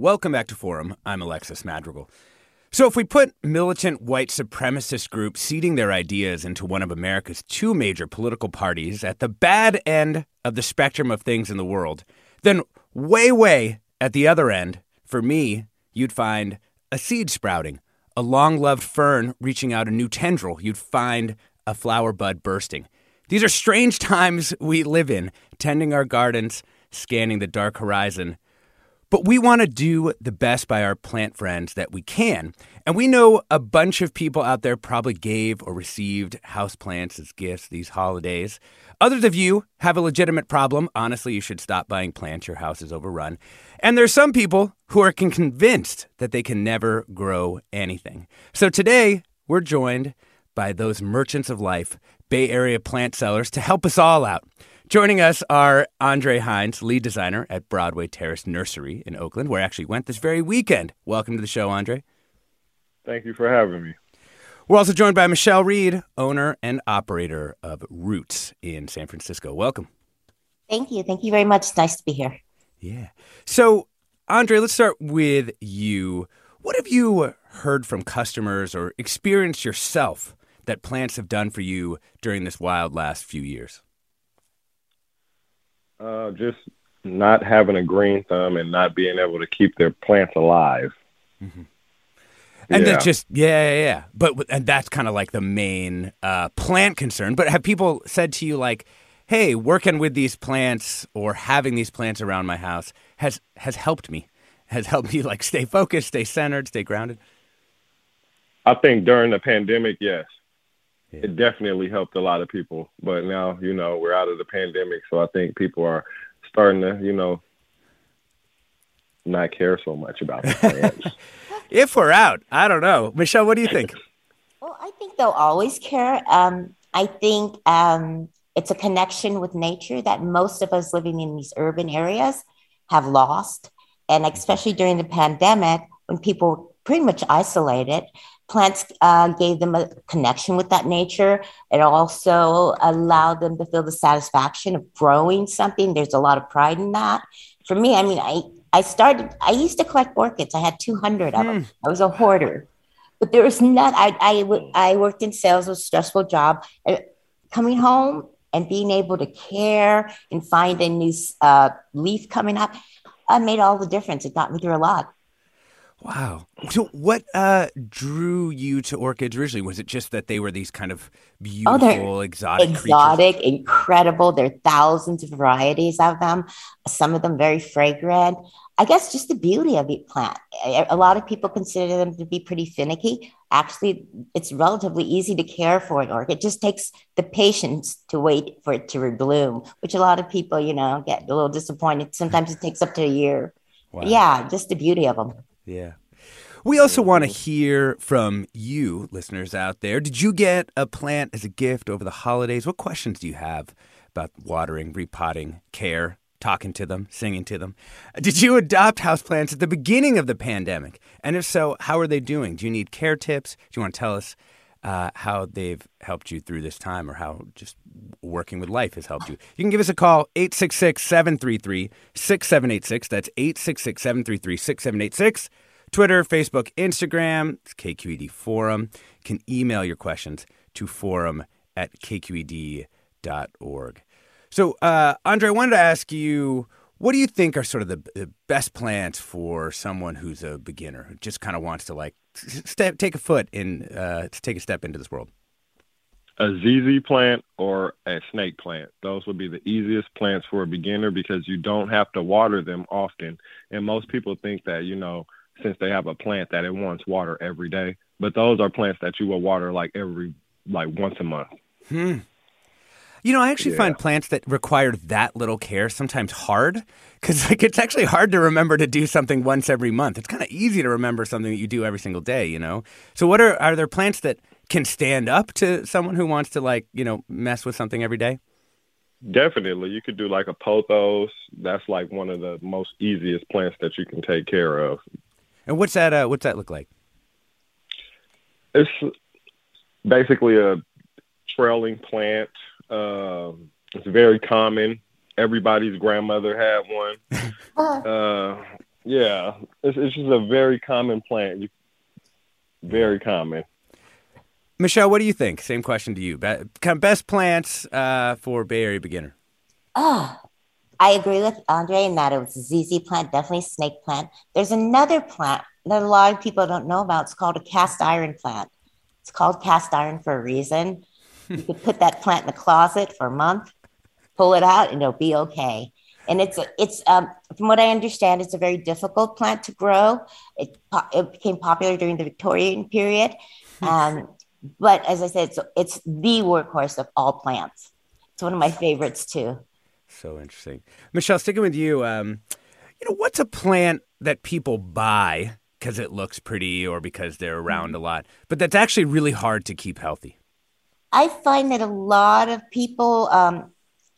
Welcome back to Forum. I'm Alexis Madrigal. So, if we put militant white supremacist groups seeding their ideas into one of America's two major political parties at the bad end of the spectrum of things in the world, then way, way at the other end, for me, you'd find a seed sprouting, a long loved fern reaching out a new tendril. You'd find a flower bud bursting. These are strange times we live in, tending our gardens, scanning the dark horizon but we want to do the best by our plant friends that we can. And we know a bunch of people out there probably gave or received houseplants as gifts these holidays. Others of you have a legitimate problem. Honestly, you should stop buying plants. Your house is overrun. And there's some people who are convinced that they can never grow anything. So today, we're joined by those merchants of life, Bay Area plant sellers, to help us all out. Joining us are Andre Hines, lead designer at Broadway Terrace Nursery in Oakland, where I actually went this very weekend. Welcome to the show, Andre. Thank you for having me. We're also joined by Michelle Reed, owner and operator of Roots in San Francisco. Welcome. Thank you. Thank you very much. It's nice to be here. Yeah. So, Andre, let's start with you. What have you heard from customers or experienced yourself that plants have done for you during this wild last few years? Uh, just not having a green thumb and not being able to keep their plants alive. Mm-hmm. And yeah. that's just yeah, yeah, yeah. But and that's kind of like the main uh, plant concern. But have people said to you like, "Hey, working with these plants or having these plants around my house has has helped me, has helped me like stay focused, stay centered, stay grounded." I think during the pandemic, yes, yeah. it definitely helped a lot of people. But now, you know, we're out of the pandemic, so I think people are starting to, you know, not care so much about the plants. if we're out, I don't know. Michelle, what do you think? Well, I think they'll always care. Um, I think um, it's a connection with nature that most of us living in these urban areas have lost. And especially during the pandemic, when people were pretty much isolated, plants uh, gave them a connection with that nature. It also allowed them to feel the satisfaction of growing something. There's a lot of pride in that. For me, I mean, I, I started, I used to collect orchids. I had 200 of them. Hmm. I was a hoarder. But there was not, I, I, I worked in sales, it was a stressful job. Coming home and being able to care and find a new uh, leaf coming up, I made all the difference. It got me through a lot. Wow. So, what uh, drew you to orchids originally? Was it just that they were these kind of beautiful, oh, exotic, exotic, creatures? incredible? There are thousands of varieties of them. Some of them very fragrant. I guess just the beauty of the plant. A lot of people consider them to be pretty finicky. Actually, it's relatively easy to care for an orchid. It just takes the patience to wait for it to rebloom, which a lot of people, you know, get a little disappointed. Sometimes it takes up to a year. Wow. Yeah, just the beauty of them. Yeah. We also want to hear from you, listeners out there. Did you get a plant as a gift over the holidays? What questions do you have about watering, repotting, care, talking to them, singing to them? Did you adopt houseplants at the beginning of the pandemic? And if so, how are they doing? Do you need care tips? Do you want to tell us uh, how they've helped you through this time or how just working with life has helped you? You can give us a call, 866 733 6786. That's 866 733 6786. Twitter, Facebook, Instagram, it's KQED Forum. You can email your questions to forum at kqed.org. So, uh, Andre, I wanted to ask you what do you think are sort of the, the best plans for someone who's a beginner who just kind of wants to like step, take a foot in uh, to take a step into this world? A ZZ plant or a snake plant. Those would be the easiest plants for a beginner because you don't have to water them often. And most people think that, you know, since they have a plant that it wants water every day. But those are plants that you will water like every like once a month. Hmm. You know, I actually Yeah. find plants that require that little care sometimes hard because like it's actually hard to remember to do something once every month. It's kind of easy to remember something that you do every single day. You know. So, what are are there plants that can stand up to someone who wants to like you know mess with something every day? Definitely. You could do like a pothos. That's like one of the most easiest plants that you can take care of. And what's that? Uh, what's that look like? It's basically a trailing plant. Um, it's very common. Everybody's grandmother had one. Uh, yeah, it's, it's just a very common plant. Very common. Michelle, what do you think? Same question to you. Be- kind of best plants uh, for Bay Area beginner. Oh, I agree with Andre in that it was a ZZ plant, definitely snake plant. There's another plant that a lot of people don't know about. It's called a cast iron plant. It's called cast iron for a reason. You could put that plant in the closet for a month, pull it out, and it'll be okay. And it's a, it's um, from what I understand, it's a very difficult plant to grow. It it became popular during the Victorian period, um, but as I said, it's it's the workhorse of all plants. It's one of my favorites too. So interesting. Michelle, sticking with you, um, you know, what's a plant that people buy because it looks pretty or because they're around a lot, but that's actually really hard to keep healthy? I find that a lot of people, um,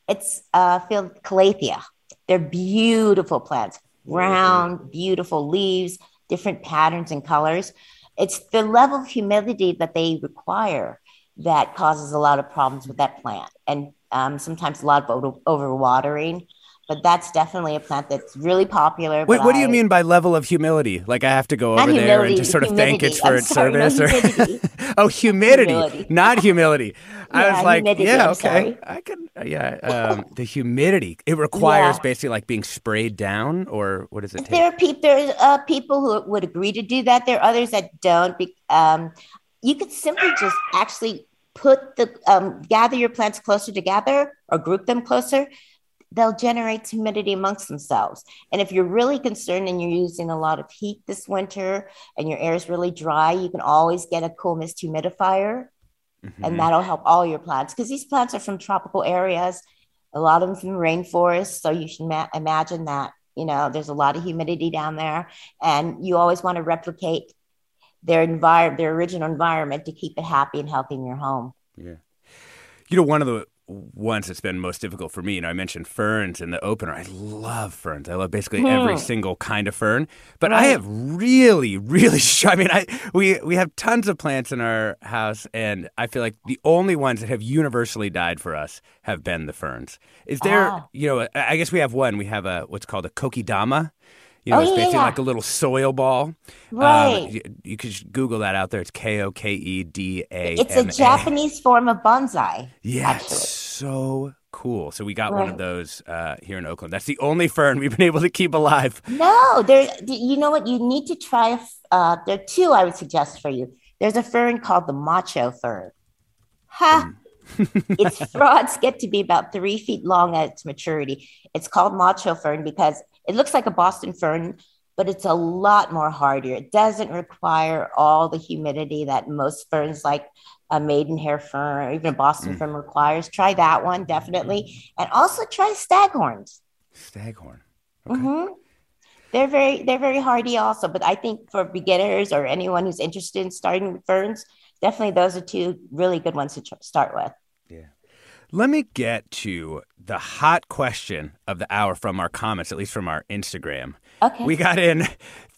it's uh, feel calathea. They're beautiful plants, round, beautiful leaves, different patterns and colors. It's the level of humidity that they require that causes a lot of problems with that plant, and um, sometimes a lot of over- overwatering. But that's definitely a plant that's really popular. Wait, what do you mean by level of humility? Like I have to go over there and just sort of thank it for I'm its sorry, no service, humidity. or oh, humidity, Humility. not humility. I Yeah, was like, humidity, yeah, I'm okay, sorry. I can, yeah. Um, the humidity it requires Yeah. basically like being sprayed down, or what does it take? There are people. There's uh, people who would agree to do that. There are others that don't. Be, um, you could simply just actually put the um, gather your plants closer together or group them closer. They'll generate humidity amongst themselves. And if you're really concerned and you're using a lot of heat this winter and your air is really dry, you can always get a cool mist humidifier, Mm-hmm. and that'll help all your plants because these plants are from tropical areas. A lot of them from rainforests, so you should ma- imagine that you know there's a lot of humidity down there, and you always want to replicate their environment, their original environment, to keep it happy and healthy in your home. Yeah. You know, one of the ones that's been most difficult for me, you know, I mentioned ferns in the opener. I love ferns. I love basically every single kind of fern. But I have really, really, sh- I mean, I we we have tons of plants in our house, and I feel like the only ones that have universally died for us have been the ferns. Is there, Ah. you know, I guess we have one. We have a what's called a kokedama. You know, Oh, it's basically yeah. like a little soil ball. Right. you, you could Google that out there. It's K O K E D A. It's a Japanese form of bonsai. Yes. actually. So cool. So we got one of those uh, here in Oakland. That's the only fern we've been able to keep alive. No, there. You know what? You need to try. Uh, there are two I would suggest for you. There's a fern called the macho fern. Ha! its fronds get to be about three feet long at its maturity. It's called macho fern because it looks like a Boston fern, but it's a lot more hardier. It doesn't require all the humidity that most ferns, like a maidenhair fern or even a Boston fern, requires. Try that one definitely, and also try staghorns. Staghorn. Mm-hmm. They're very they're very hardy also, but I think for beginners or anyone who's interested in starting with ferns, definitely those are two really good ones to tr- start with. Yeah. Let me get to the hot question of the hour from our comments, at least from our Instagram. Okay. We got in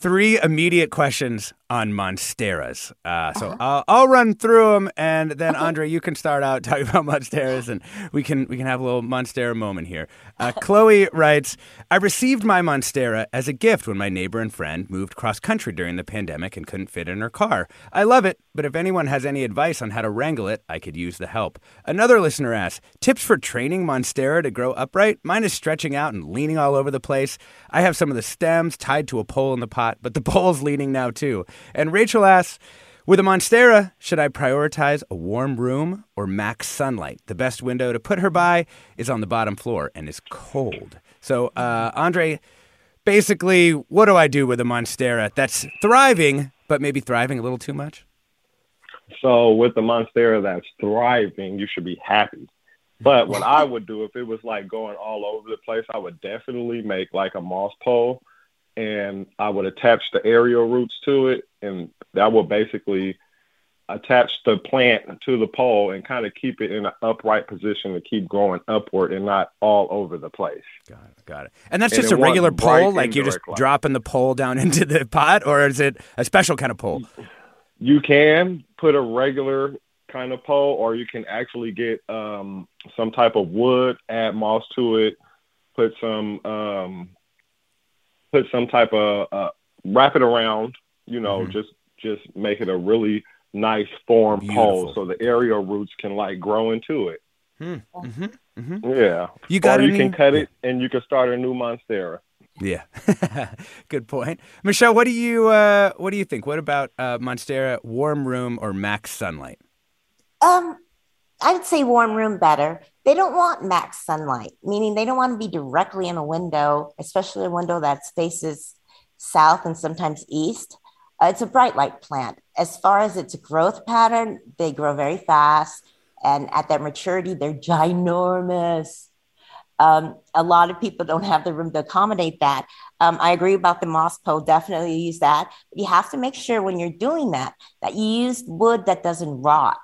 three immediate questions on monsteras. Uh, so I'll, I'll run through them, and then Andre, you can start out talking about monsteras, and we can we can have a little monstera moment here. Uh, Chloe writes, "I received my monstera as a gift when my neighbor and friend moved cross country during the pandemic and couldn't fit in her car. I love it, but if anyone has any advice on how to wrangle it, I could use the help." Another listener asks, "Tips for training monstera to grow upright? Mine is stretching out and leaning all over the place. I have some of the stems tied to a pole in the pot." Lot, but the pole's leaning now too. And Rachel asks, with a Monstera, should I prioritize a warm room or max sunlight? The best window to put her by is on the bottom floor and is cold. So, uh, Andre, basically, what do I do with a Monstera that's thriving, but maybe thriving a little too much? So with the Monstera that's thriving, you should be happy. But what I would do if it was like going all over the place, I would definitely make like a moss pole and I would attach the aerial roots to it and that would basically attach the plant to the pole and kind of keep it in an upright position to keep growing upward and not all over the place. Got it. Got it. And that's and just a regular pole, like you're just light. dropping the pole down into the pot, or is it a special kind of pole? You can put a regular kind of pole, or you can actually get um, some type of wood, add moss to it, put some um, put some type of uh, wrap it around. You know, mm-hmm. just just make it a really nice form Beautiful. pole, so the aerial roots can like grow into it. Hmm. Mm-hmm. Mm-hmm. Yeah, you got. Or you can cut it and you can start a new monstera. Yeah, good point, Michelle. What do you uh, what do you think? What about uh, monstera, warm room or max sunlight? Um, I would say warm room better. They don't want max sunlight, meaning they don't want to be directly in a window, especially a window that faces south and sometimes east. Uh, it's a bright light plant. As far as its growth pattern, they grow very fast. And at their maturity, they're ginormous. Um, a lot of people don't have the room to accommodate that. Um, I agree about the moss pole. Definitely use that. But you have to make sure when you're doing that that you use wood that doesn't rot.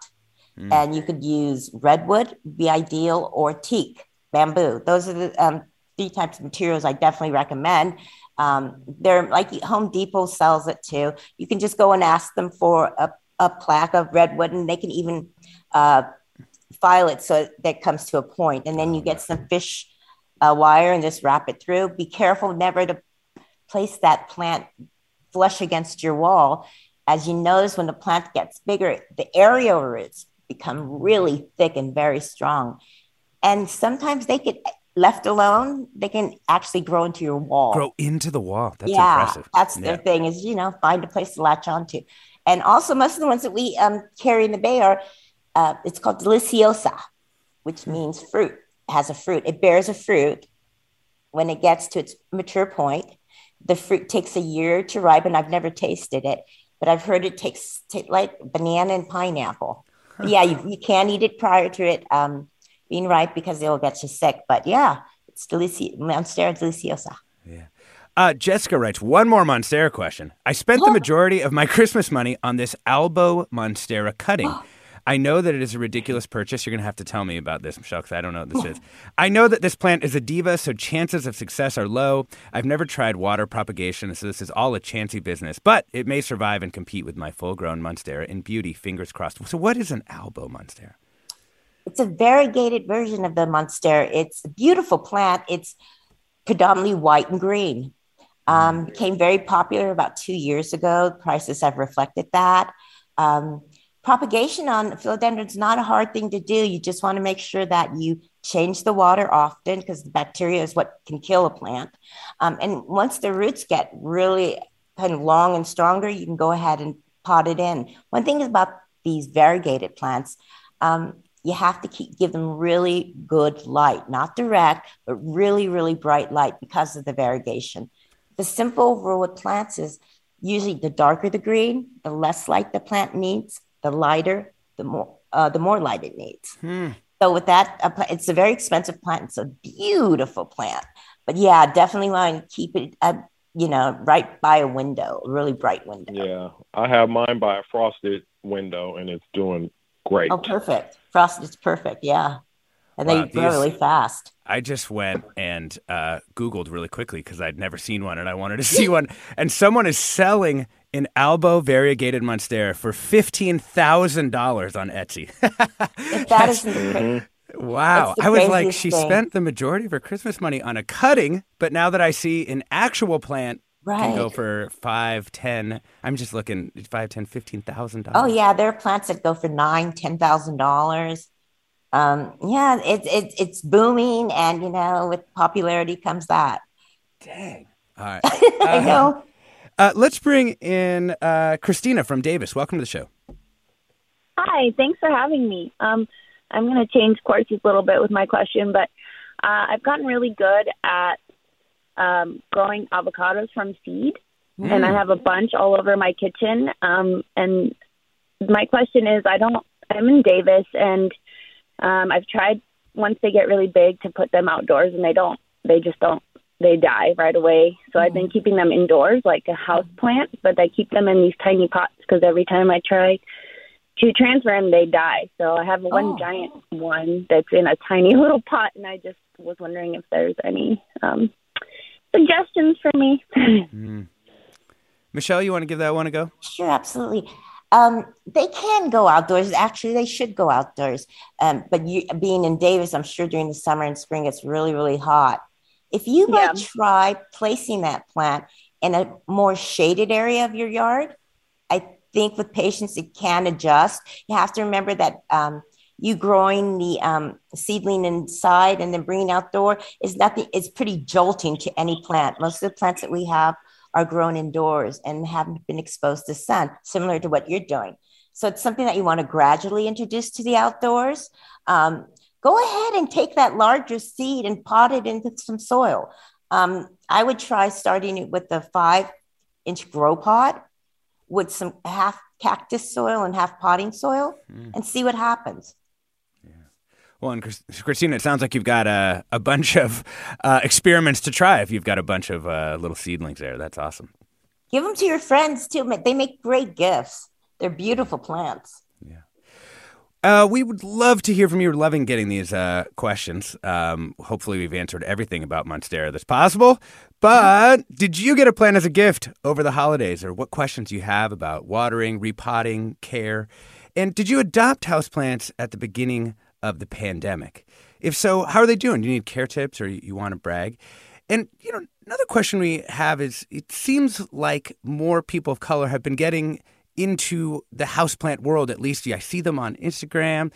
Mm. And you could use redwood, be ideal, or teak, bamboo. Those are the um, three types of materials I definitely recommend. Um, they're like Home Depot sells it too. You can just go and ask them for a, a plaque of redwood, and they can even uh, file it so that comes to a point. and then you get some fish uh, wire and just wrap it through. Be careful never to place that plant flush against your wall. As you notice, when the plant gets bigger, the aerial roots become really thick and very strong. And sometimes they get left alone, they can actually grow into your wall. Grow into the wall. That's yeah, impressive. That's yeah. their thing is, you know, find a place to latch onto. And also most of the ones that we um, carry in the Bay are, uh, it's called deliciosa, which means fruit, it has a fruit. It bears a fruit when it gets to its mature point. The fruit takes a year to ripen. I've never tasted it, but I've heard it takes t- like banana and pineapple yeah, you, you can eat it prior to it um, being ripe because it'll get you sick. But yeah, it's delicious. Monstera deliciosa. Yeah. Uh, Jessica writes one more Monstera question. I spent the majority of my Christmas money on this Albo Monstera cutting. I know that it is a ridiculous purchase. You're going to have to tell me about this, Michelle, because I don't know what this is. I know that this plant is a diva, so chances of success are low. I've never tried water propagation, so this is all a chancy business, but it may survive and compete with my full grown Monstera in beauty. Fingers crossed. So, what is an Albo Monstera? It's a variegated version of the Monstera. It's a beautiful plant. It's predominantly white and green. Um, became very popular about two years ago. Prices have reflected that. Um, propagation on philodendron is not a hard thing to do. You just want to make sure that you change the water often because the bacteria is what can kill a plant. Um, and once the roots get really kind of long and stronger, you can go ahead and pot it in. One thing is about these variegated plants, um, you have to keep give them really good light, not direct, but really, really bright light because of the variegation. The simple rule with plants is usually the darker the green, the less light the plant needs the lighter, the more uh, the more light it needs. Hmm. So with that, uh, it's a very expensive plant. It's a beautiful plant, but yeah, definitely want to keep it, uh, you know, right by a window, a really bright window. Yeah, I have mine by a frosted window, and it's doing great. Oh, perfect! Frosted is perfect. Yeah and wow, they grow really fast. I just went and uh, Googled really quickly because I'd never seen one and I wanted to see one. And someone is selling an Albo variegated Monstera for fifteen thousand dollars on Etsy. if that isn't. Wow. I was like, she spent the majority of her Christmas money on a cutting, but now that I see an actual plant right. can go for five, ten. I'm just looking five, ten, fifteen thousand dollars. Oh yeah, there are plants that go for nine, ten thousand dollars um, yeah, it's it, it's booming, and you know, with popularity comes that. Dang. All right. I know. Uh, let's bring in uh, Christina from Davis. Welcome to the show. Hi, thanks for having me. Um, I'm going to change courses a little bit with my question, but uh, I've gotten really good at um, growing avocados from seed, mm. and I have a bunch all over my kitchen. Um, and my question is, I don't. I'm in Davis, and um, I've tried once they get really big to put them outdoors, and they don't. They just don't. They die right away. So mm. I've been keeping them indoors, like a house plant, but I keep them in these tiny pots because every time I try to transfer them, they die. So I have one oh. giant one that's in a tiny little pot, and I just was wondering if there's any um, suggestions for me. mm. Michelle, you want to give that one a go? Sure, absolutely. Um, they can go outdoors. Actually, they should go outdoors. Um, but you, being in Davis, I'm sure during the summer and spring it's really, really hot. If you yeah. might try placing that plant in a more shaded area of your yard, I think with patience it can adjust. You have to remember that um, you growing the um, seedling inside and then bringing outdoor is nothing. It's pretty jolting to any plant. Most of the plants that we have are grown indoors and haven't been exposed to sun, similar to what you're doing. So it's something that you want to gradually introduce to the outdoors. Um, go ahead and take that larger seed and pot it into some soil. Um, I would try starting it with a five inch grow pot with some half cactus soil and half potting soil mm. and see what happens. Well, and Christina, it sounds like you've got a, a bunch of uh, experiments to try if you've got a bunch of uh, little seedlings there. That's awesome. Give them to your friends too. They make great gifts. They're beautiful plants. Uh, we would love to hear from you. We're loving getting these uh, questions. Um, hopefully, we've answered everything about Monstera that's possible. But did you get a plant as a gift over the holidays, or what questions do you have about watering, repotting, care? And did you adopt houseplants at the beginning of the pandemic? If so, how are they doing? Do you need care tips or you want to brag? And you know, another question we have is it seems like more people of color have been getting into the houseplant world. At least I see them on Instagram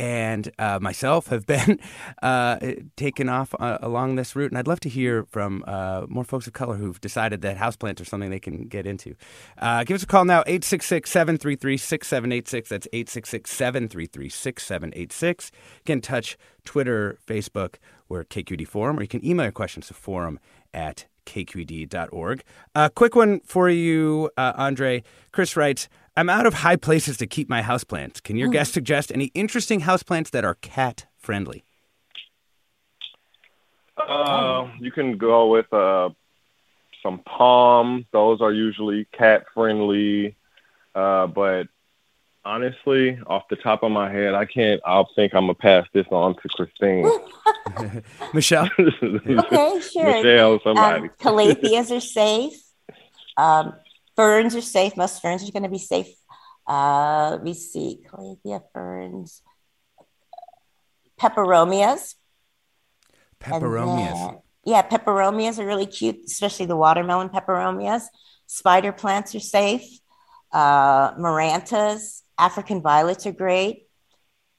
and uh, myself have been uh, taken off uh, along this route. And I'd love to hear from uh, more folks of color who've decided that houseplants are something they can get into. Uh, give us a call now, 866 733 6786. That's 866 733 6786. Get in touch, Twitter, Facebook, or KQED Forum, or you can email your questions to forum at kqed.org. A quick one for you, uh, Andre. Chris writes, I'm out of high places to keep my houseplants. Can your mm. guest suggest any interesting houseplants that are cat friendly? Uh, you can go with uh, some palm. Those are usually cat friendly. Uh, but honestly, off the top of my head, I can't. I'll think I'm gonna pass this on to Christine. Michelle. okay, sure. Michelle, somebody. Um, calatheas are safe. Um, ferns are safe. Most ferns are going to be safe. Uh, let me see. Calathea ferns. Peperomias. Peperomias. Then, yeah, peperomias are really cute, especially the watermelon peperomias. Spider plants are safe. Uh, Marantas, African violets are great.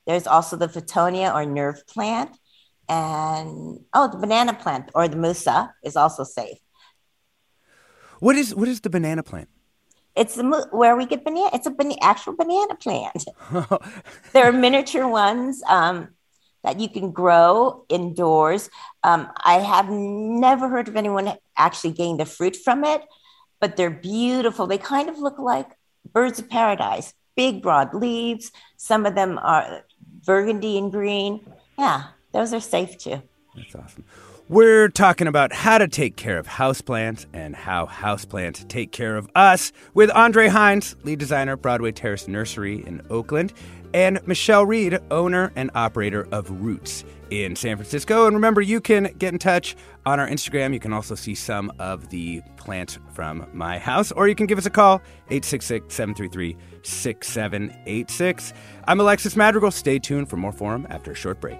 There's also the Fittonia or nerve plant. And oh, the banana plant or the musa is also safe. What is what is the banana plant? It's the, where we get banana. It's a ban- actual banana plant. there are miniature ones um, that you can grow indoors. Um, I have never heard of anyone actually getting the fruit from it, but they're beautiful. They kind of look like birds of paradise big, broad leaves. Some of them are burgundy and green. Yeah, those are safe too. That's awesome. We're talking about how to take care of houseplants and how houseplants take care of us with Andre Hines, lead designer, Broadway Terrace Nursery in Oakland, and Michelle Reed, owner and operator of Roots in San Francisco. And remember, you can get in touch on our Instagram. You can also see some of the plants from my house, or you can give us a call, 866 733 6786. I'm Alexis Madrigal. Stay tuned for more Forum after a short break.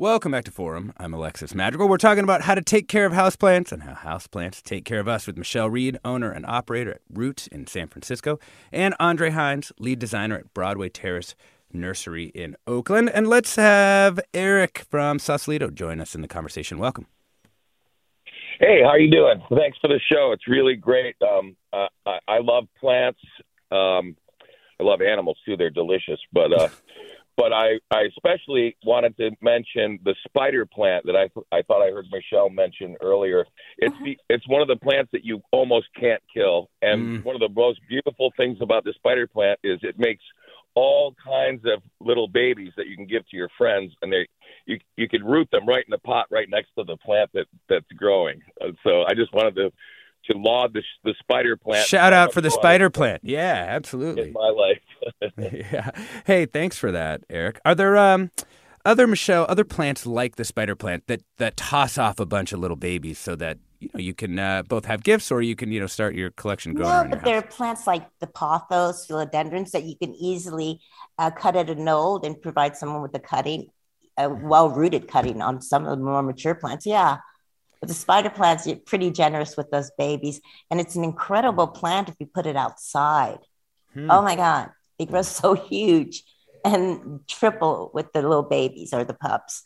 Welcome back to Forum. I'm Alexis Madrigal. We're talking about how to take care of houseplants and how houseplants take care of us with Michelle Reed, owner and operator at Root in San Francisco, and Andre Hines, lead designer at Broadway Terrace Nursery in Oakland. And let's have Eric from Sausalito join us in the conversation. Welcome. Hey, how are you doing? Thanks for the show. It's really great. Um, I, I love plants. Um, I love animals too. They're delicious. But uh, but I, I especially wanted to mention the spider plant that I I thought I heard Michelle mention earlier. It's Uh-huh. the, it's one of the plants that you almost can't kill, and Mm. one of the most beautiful things about the spider plant is it makes all kinds of little babies that you can give to your friends, and they you you could root them right in the pot right next to the plant that that's growing. Uh, So I just wanted to to laud the the spider plant. Shout out for the spider plant. Yeah, absolutely. in my life. yeah. Hey, thanks for that, Eric. Are there um other Michelle other plants like the spider plant that that toss off a bunch of little babies so that you know you can uh, both have gifts or you can you know start your collection growing No, around your but there are plants like the pothos, philodendrons that you can easily uh, cut at a node and provide someone with a cutting, a well-rooted cutting on some of the more mature plants. Yeah, but the spider plants, you're pretty generous with those babies, and it's an incredible plant if you put it outside. Hmm. Oh my God, they grow so huge and triple with the little babies or the pups.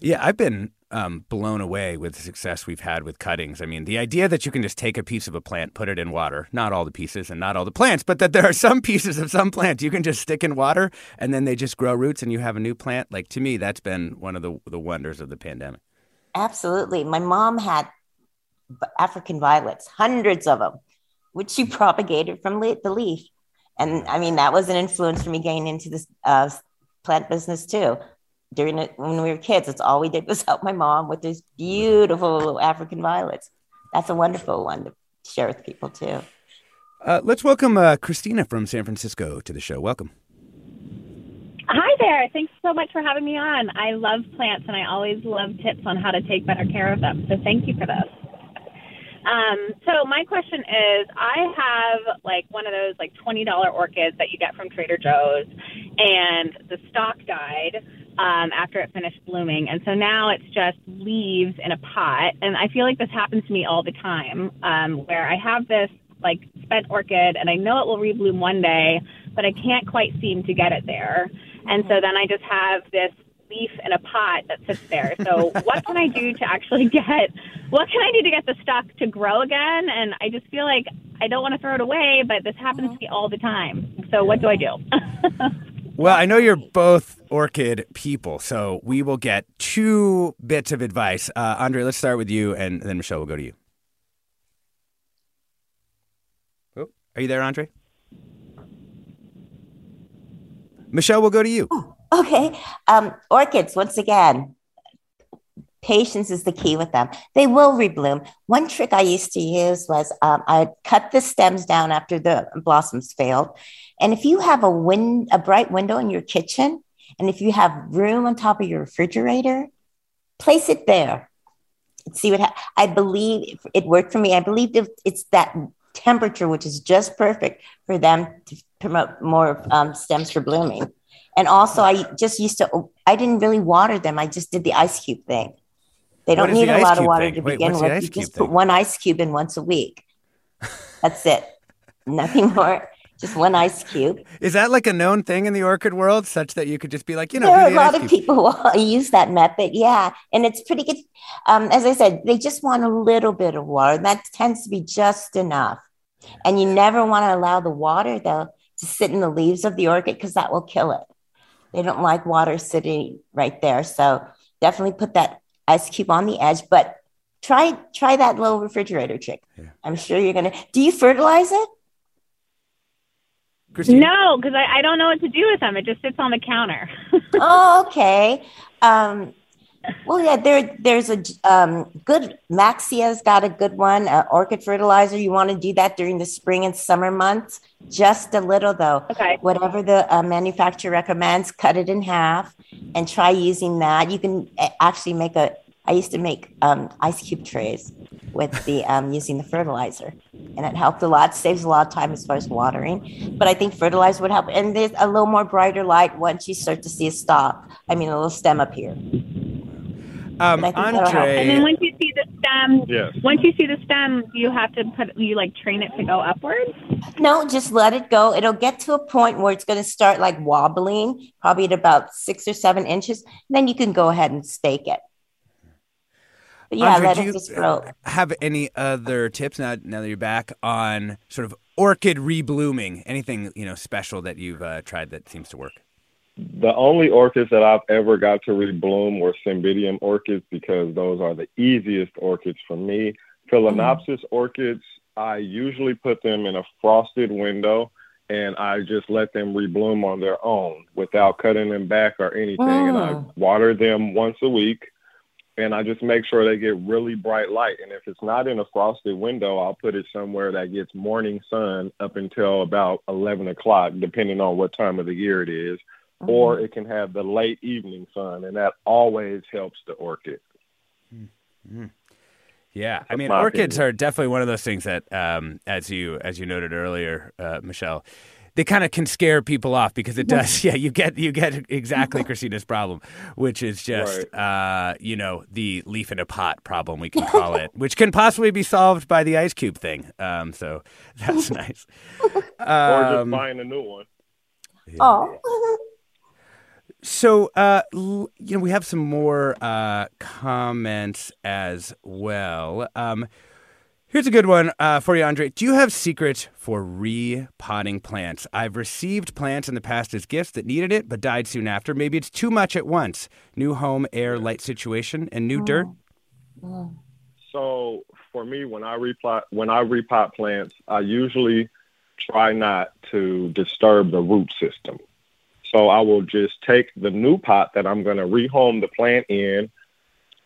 Yeah, I've been um, blown away with the success we've had with cuttings. I mean, the idea that you can just take a piece of a plant, put it in water, not all the pieces and not all the plants, but that there are some pieces of some plants you can just stick in water and then they just grow roots and you have a new plant. Like to me, that's been one of the, the wonders of the pandemic. Absolutely. My mom had African violets, hundreds of them, which she propagated from the leaf. And I mean, that was an influence for me getting into this uh, plant business too. During it, when we were kids, that's all we did was help my mom with these beautiful African violets. That's a wonderful one to share with people too. Uh, let's welcome uh, Christina from San Francisco to the show. Welcome. Hi there. Thanks so much for having me on. I love plants and I always love tips on how to take better care of them. So thank you for this. Um, so my question is I have like one of those like $20 orchids that you get from Trader Joe's and the stalk died um, after it finished blooming. And so now it's just leaves in a pot. And I feel like this happens to me all the time um, where I have this like spent orchid and I know it will rebloom one day, but I can't quite seem to get it there. And so then I just have this leaf in a pot that sits there. So what can I do to actually get what can I do to get the stalk to grow again? And I just feel like I don't want to throw it away, but this happens to me all the time. So what do I do? Well, I know you're both orchid people, so we will get two bits of advice. Uh, Andre, let's start with you, and then Michelle will go to you. Oh, are you there, Andre? Michelle, we'll go to you. Okay. Um, orchids, once again, patience is the key with them. They will rebloom. One trick I used to use was um, I'd cut the stems down after the blossoms failed. And if you have a win- a bright window in your kitchen, and if you have room on top of your refrigerator, place it there. See what ha- I believe it worked for me. I believe it's that temperature which is just perfect for them to promote more um, stems for blooming. And also, I just used to, I didn't really water them. I just did the ice cube thing. They don't need a lot of water thing? to Wait, begin with. You just put one ice cube in once a week. That's it. Nothing more. Just one ice cube. Is that like a known thing in the orchid world, such that you could just be like, you know, there are a lot of people who use that method. Yeah. And it's pretty good. Um, as I said, they just want a little bit of water. That tends to be just enough. And you never want to allow the water, though, to sit in the leaves of the orchid because that will kill it. They don't like water sitting right there. So definitely put that ice cube on the edge, but try try that little refrigerator trick. Yeah. I'm sure you're gonna do you fertilize it? Christine? no, because I, I don't know what to do with them. It just sits on the counter. oh, okay. Um, well, yeah, there there's a um, good Maxia's got a good one. Uh, orchid fertilizer. You want to do that during the spring and summer months. Just a little though. Okay. Whatever the uh, manufacturer recommends, cut it in half and try using that. You can actually make a. I used to make um, ice cube trays with the um, using the fertilizer, and it helped a lot. Saves a lot of time as far as watering, but I think fertilizer would help. And there's a little more brighter light once you start to see a stalk. I mean, a little stem appear. Um, I think that'll help. Andre, And then once you see the stem, Yes. once you see the stem, you have to put you like train it to go upwards. No, just let it go. It'll get to a point where it's going to start like wobbling, probably at about six or seven inches. Then you can go ahead and stake it. But yeah, Andre, let do it you just grow. have any other tips now? Now that you're back on sort of orchid reblooming, anything you know special that you've uh, tried that seems to work? The only orchids that I've ever got to rebloom were cymbidium orchids because those are the easiest orchids for me. Phalaenopsis orchids, I usually put them in a frosted window and I just let them rebloom on their own without cutting them back or anything. And I Mm. water them once a week and I just make sure they get really bright light. And if it's not in a frosted window, I'll put it somewhere that gets morning sun up until about 11 o'clock, depending on what time of the year it is or it can have the late evening sun, and that always helps the orchid. Yeah, I mean, orchids opinion. are definitely one of those things that, um, as you as you noted earlier, uh, Michelle, they kind of can scare people off because it does. Yeah, you get you get exactly Christina's problem, which is just uh, you know the leaf in a pot problem we can call it, which can possibly be solved by the ice cube thing. Um, so that's nice. or just Um, buying a new one. Oh, So, uh, you know, we have some more uh, comments as well. Um, here's a good one uh, for you, Andre. Do you have secrets for repotting plants? I've received plants in the past as gifts that needed it, but died soon after. Maybe it's too much at once. New home, air, light situation, and new dirt. So for me, when I repot when I repot plants, I usually try not to disturb the root system. So I will just take the new pot that I'm going to rehome the plant in,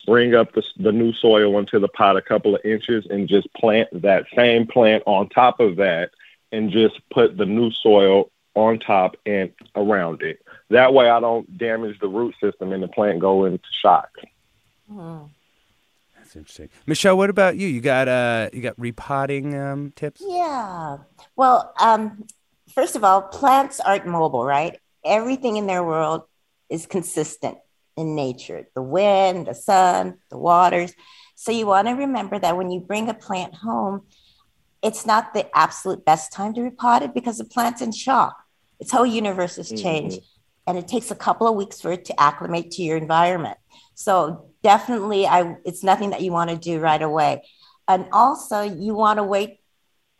bring up the, the new soil into the pot a couple of inches, and just plant that same plant on top of that, and just put the new soil on top and around it. That way, I don't damage the root system and the plant go into shock. That's interesting. Michelle, what about you? You got uh, you got repotting um, tips? yeah. Well, um, first of all, plants aren't mobile, right? Everything in their world is consistent in nature the wind, the sun, the waters. So you want to remember that when you bring a plant home, it's not the absolute best time to repot it because the plant's in shock. Its whole universe has changed, and it takes a couple of weeks for it to acclimate to your environment. So definitely, I it's nothing that you want to do right away. And also, you want to wait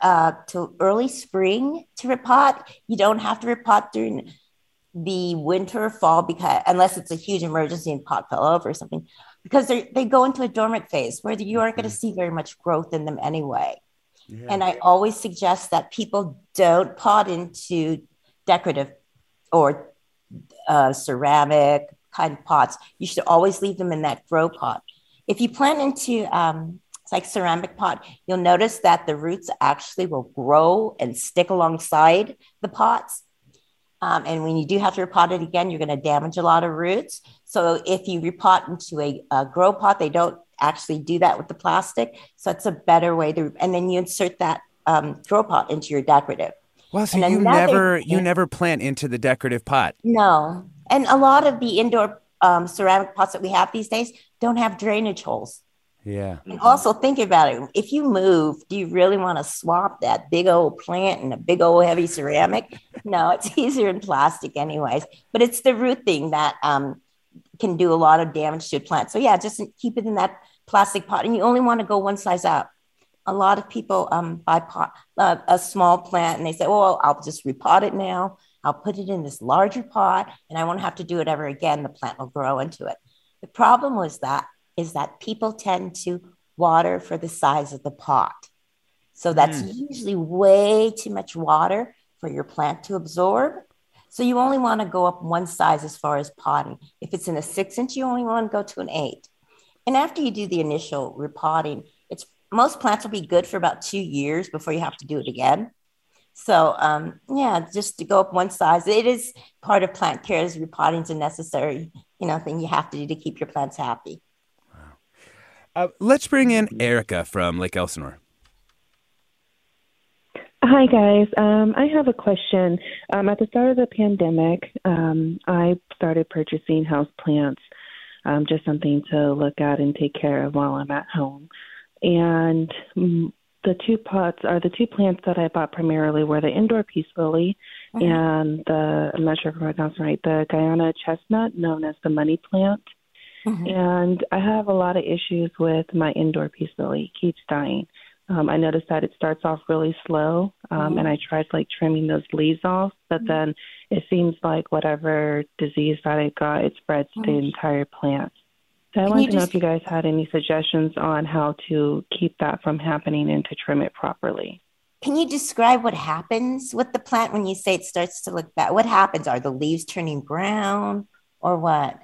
uh, till early spring to repot. You don't have to repot during the winter fall because unless it's a huge emergency and pot fell over or something, because they they go into a dormant phase where you aren't going to see very much growth in them anyway. And I always suggest that people don't pot into decorative or uh, ceramic kind of pots. You should always leave them in that grow pot. If you plant into um, it's like ceramic pot, you'll notice that the roots actually will grow and stick alongside the pots. Um, and when you do have to repot it again, you're going to damage a lot of roots. So if you repot into a, a grow pot, they don't actually do that with the plastic. So it's a better way to, and then you insert that um, grow pot into your decorative. Well, so you never you never plant into the decorative pot. No. And a lot of the indoor um, ceramic pots that we have these days don't have drainage holes. Yeah. And also think about it. If you move, do you really want to swap that big old plant and a big old heavy ceramic? no, it's easier in plastic anyways. But it's the root thing that um, can do a lot of damage to a plant. So yeah, just keep it in that plastic pot. And you only want to go one size up. A lot of people um, buy pot, uh, a small plant and they say, oh, I'll just repot it now. I'll put it in this larger pot and I won't have to do it ever again. The plant will grow into it. The problem was that is that people tend to water for the size of the pot. So that's usually way too much water for your plant to absorb. So you only want to go up one size as far as potting. If it's in a six inch, you only want to go to an eight. And after you do the initial repotting, it's most plants will be good for about two years before you have to do it again. So um, yeah, just to go up one size. It is part of plant care. Is repotting is a necessary, you know, thing you have to do to keep your plants happy. Uh, let's bring in Erica from Lake Elsinore. Hi, guys. Um, I have a question. Um, at the start of the pandemic, um, I started purchasing house plants, um, just something to look at and take care of while I'm at home. And mm, the two pots are the two plants that I bought primarily were the indoor peace lily Mm-hmm. and the I'm not sure if I'm pronouncing right the Guyana chestnut, known as the money plant. Mhm. And I have a lot of issues with my indoor peace lily. It keeps dying. Um, I noticed that it starts off really slow, um, Mhm. and I tried like trimming those leaves off, but Mhm. then it seems like whatever disease that it got, it spreads to the entire plant. So I Can wanted you to know if you guys had any suggestions on how to keep that from happening and to trim it properly. Can you describe what happens with the plant when you say it starts to look bad? What happens? Are the leaves turning brown or what?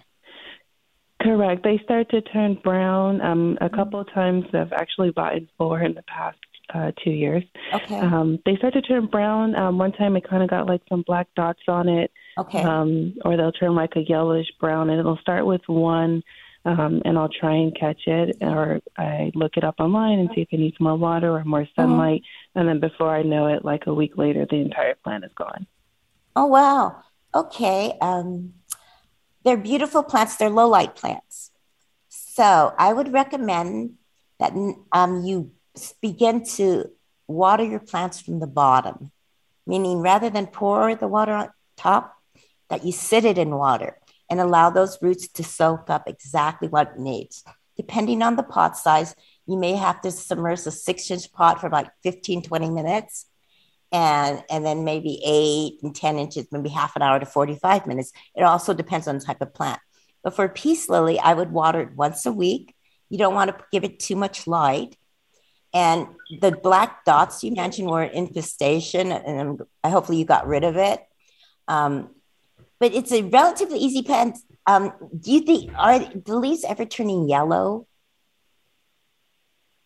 Correct. They start to turn brown. Um, a couple of times I've actually bought four in the past uh, two years. Okay. Um, they start to turn brown. Um, one time it kind of got like some black dots on it, okay. um, or they'll turn like a yellowish brown, and it'll start with one, um, and I'll try and catch it, or I look it up online and see if it needs more water or more sunlight, and then before I know it, like a week later, the entire plant is gone. Oh, wow. Okay. Um, they're beautiful plants. They're low light plants. So I would recommend that um, you begin to water your plants from the bottom, meaning rather than pour the water on top, that you sit it in water and allow those roots to soak up exactly what it needs. Depending on the pot size, you may have to submerge a six inch pot for like 15, 20 minutes and and then maybe eight and 10 inches, maybe half an hour to 45 minutes. It also depends on the type of plant. But for peace lily, I would water it once a week. You don't want to give it too much light. And the black dots you mentioned were an infestation, and hopefully you got rid of it. Um, but it's a relatively easy plant. Um, do you think are the leaves ever turning yellow?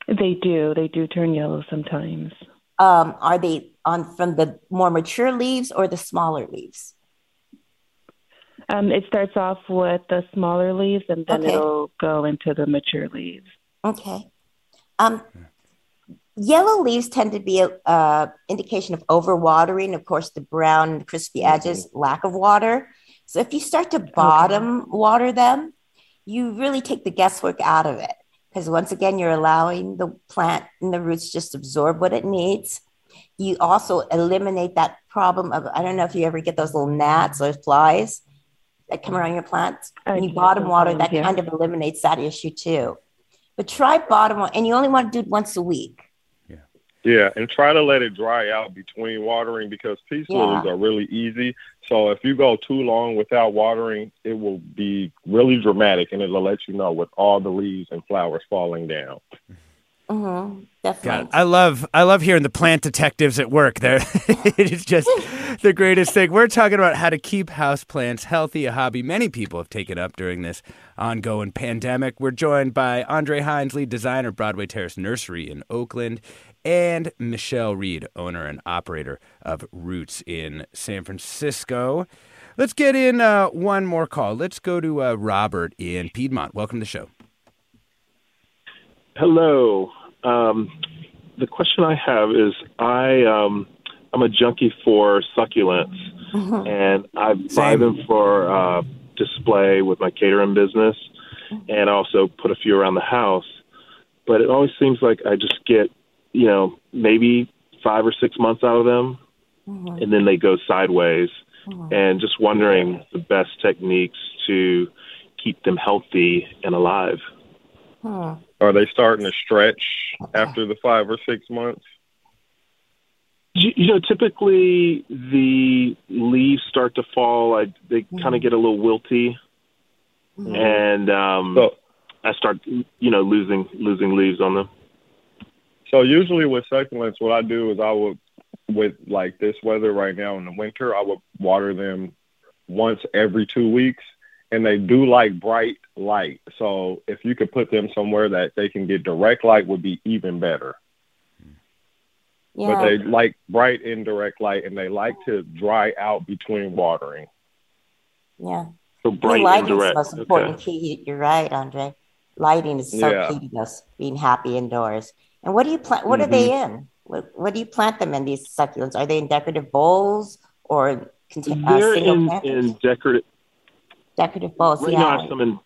They do. They do turn yellow sometimes. Um, are they on from the more mature leaves or the smaller leaves? Um, it starts off with the smaller leaves, and then Okay. it'll go into the mature leaves. Okay. Um, yellow leaves tend to be a uh, indication of overwatering. Of course, the brown crispy edges, lack of water. So if you start to bottom water them, you really take the guesswork out of it. Because once again, you're allowing the plant and the roots just absorb what it needs. You also eliminate that problem of I don't know if you ever get those little gnats or flies that come around your plants. I When you bottom water, oh, that yeah. kind of eliminates that issue too. But try bottom wa- and you only want to do it once a week. Yeah, yeah, and try to let it dry out between watering because peace Yeah. lilies are really easy. So if you go too long without watering, it will be really dramatic, and it'll let you know with all the leaves and flowers falling down. Mm-hmm, definitely. God, I love I love hearing the plant detectives at work. There, it is just the greatest thing. We're talking about how to keep houseplants healthy, a hobby many people have taken up during this ongoing pandemic. We're joined by Andre Hines, lead designer, Broadway Terrace Nursery in Oakland, and Michelle Reed, owner and operator of Roots in San Francisco. Let's get in uh, one more call. Let's go to uh, Robert in Piedmont. Welcome to the show. Hello. Um, the question I have is I um, I'm a junkie for succulents, and I buy Same. them for uh, display with my catering business, and also put a few around the house. But it always seems like I just get you know maybe five or six months out of them, and then they go sideways. And just wondering the best techniques to keep them healthy and alive. Hmm. Are they starting to stretch uh-huh. after the five or six months? You, you know, typically the leaves start to fall. I, they mm-hmm. kind of get a little wilty, mm-hmm. and um, So, I start, you know, losing losing leaves on them. so usually with succulents, what I do is I would with like this weather right now in the winter, I would water them once every two weeks. And they do like bright light. So if you could put them somewhere that they can get direct light would be even better. Yeah. But they like bright indirect light and they like to dry out between watering. Yeah. So The bright lighting is the most Okay. important key. You're right, Andre. Lighting is so Yeah. key to us being happy indoors. And what do you plant? What are they in? What, what do you plant them in? These succulents? Are they in decorative bowls or contain, uh, They're single in, in decorative. Decorative bowls? Right now, I yeah. have some in.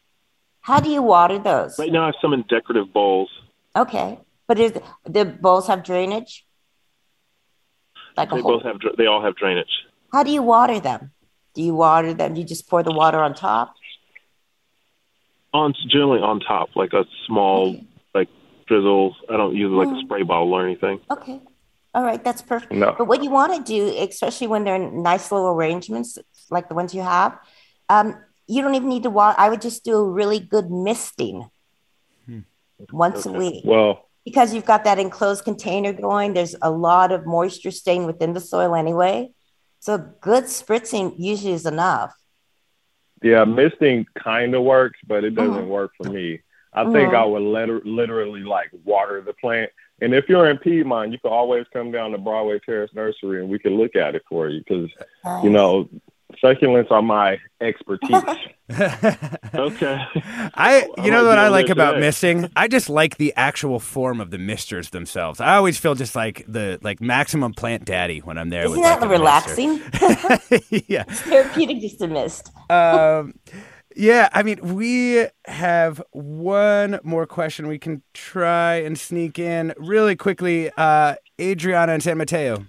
How do you water those? Right now, I have some in decorative bowls. Okay, but is the bowls have drainage? Like They whole, both have. They all have drainage. how do you water them? Do you water them? Do you just pour the water on top? On generally on top, like a small like drizzle. I don't use like a Mm. spray bottle or anything. Okay. All right, that's perfect. No. But what you want to do, especially when they're in nice little arrangements like the ones you have, um, you don't even need to water. I would just do a really good misting once a week Well, because you've got that enclosed container going. There's a lot of moisture staying within the soil anyway. So good spritzing usually is enough. yeah, misting kind of works, but it doesn't Mhm. work for me. I think Mhm. I would liter- literally like water the plant. And if you're in Piedmont, you can always come down to Broadway Terrace Nursery and we can look at it for you because, you know, succulents are my expertise. Okay. I, I you know what I like about today. misting? I just like the actual form of the misters themselves. I always feel just like the like maximum plant daddy when I'm there. Isn't with, that like, a relaxing? yeah. It's Therapeutic just a mist. um, yeah, I mean, we have one more question we can try and sneak in really quickly. Uh, Adriana and San Mateo.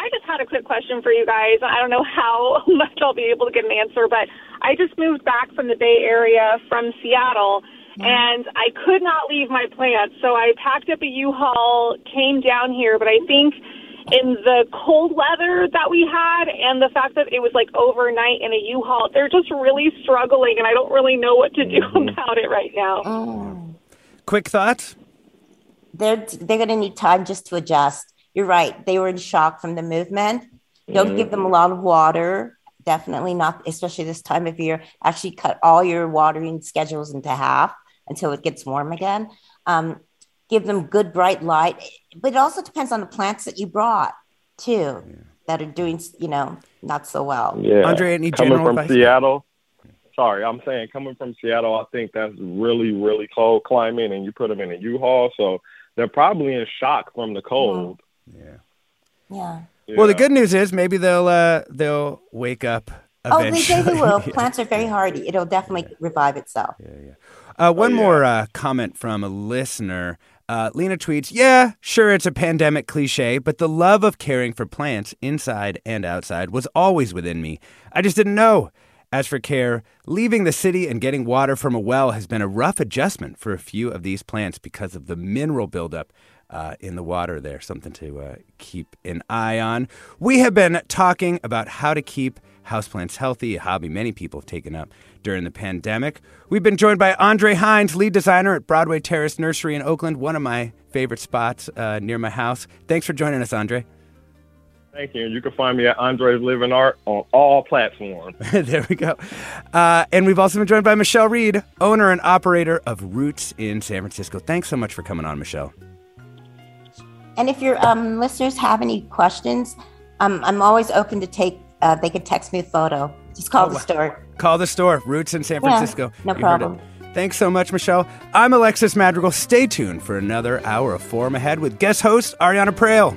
I just had a quick question for you guys. I don't know how much I'll be able to get an answer, but I just moved back from the Bay Area from Seattle and I could not leave my plants. So I packed up a U-Haul, came down here, but I think in the cold weather that we had and the fact that it was like overnight in a U-Haul, they're just really struggling and I don't really know what to do about it right now. Mm. Quick thoughts? they're they're going to need time just to adjust. You're right. They were in shock from the movement. Don't give them a lot of water. Definitely not, especially this time of year. Actually, cut all your watering schedules into half until it gets warm again. Um, give them good bright light, but it also depends on the plants that you brought too that are doing you know not so well. Yeah. Andre, any coming general from advice? Seattle. Sorry, I'm saying coming from Seattle, I think that's really, really cold climate, and you put them in a U-Haul, so they're probably in shock from the cold. Yeah. Yeah. Well, the good news is maybe they'll uh, they'll wake up Oh, they, eventually. they will. Plants are very hardy. It'll definitely revive itself. Yeah, Uh, one more uh, comment from a listener. Uh, Lena tweets, Yeah, sure, it's a pandemic cliche, but the love of caring for plants inside and outside was always within me. I just didn't know. As for care, leaving the city and getting water from a well has been a rough adjustment for a few of these plants because of the mineral buildup uh, in the water there. Something to uh, keep an eye on. We have been talking about how to keep houseplants healthy, a hobby many people have taken up during the pandemic. We've been joined by Andre Hines, lead designer at Broadway Terrace Nursery in Oakland, one of my favorite spots uh, near my house. Thanks for joining us, Andre. Thank you. You can find me at Andre's Living Art on all platforms. there we go. Uh, and we've also been joined by Michelle Reed, owner and operator of Roots in San Francisco. Thanks so much for coming on, Michelle. And if your um, listeners have any questions, um, I'm always open to take. Uh, they could text me a photo. Just call Oh, the store. Call the store, Roots in San Yeah, Francisco. no You problem. Thanks so much, Michelle. I'm Alexis Madrigal. Stay tuned for another hour of Forum Ahead with guest host Ariana Proehl.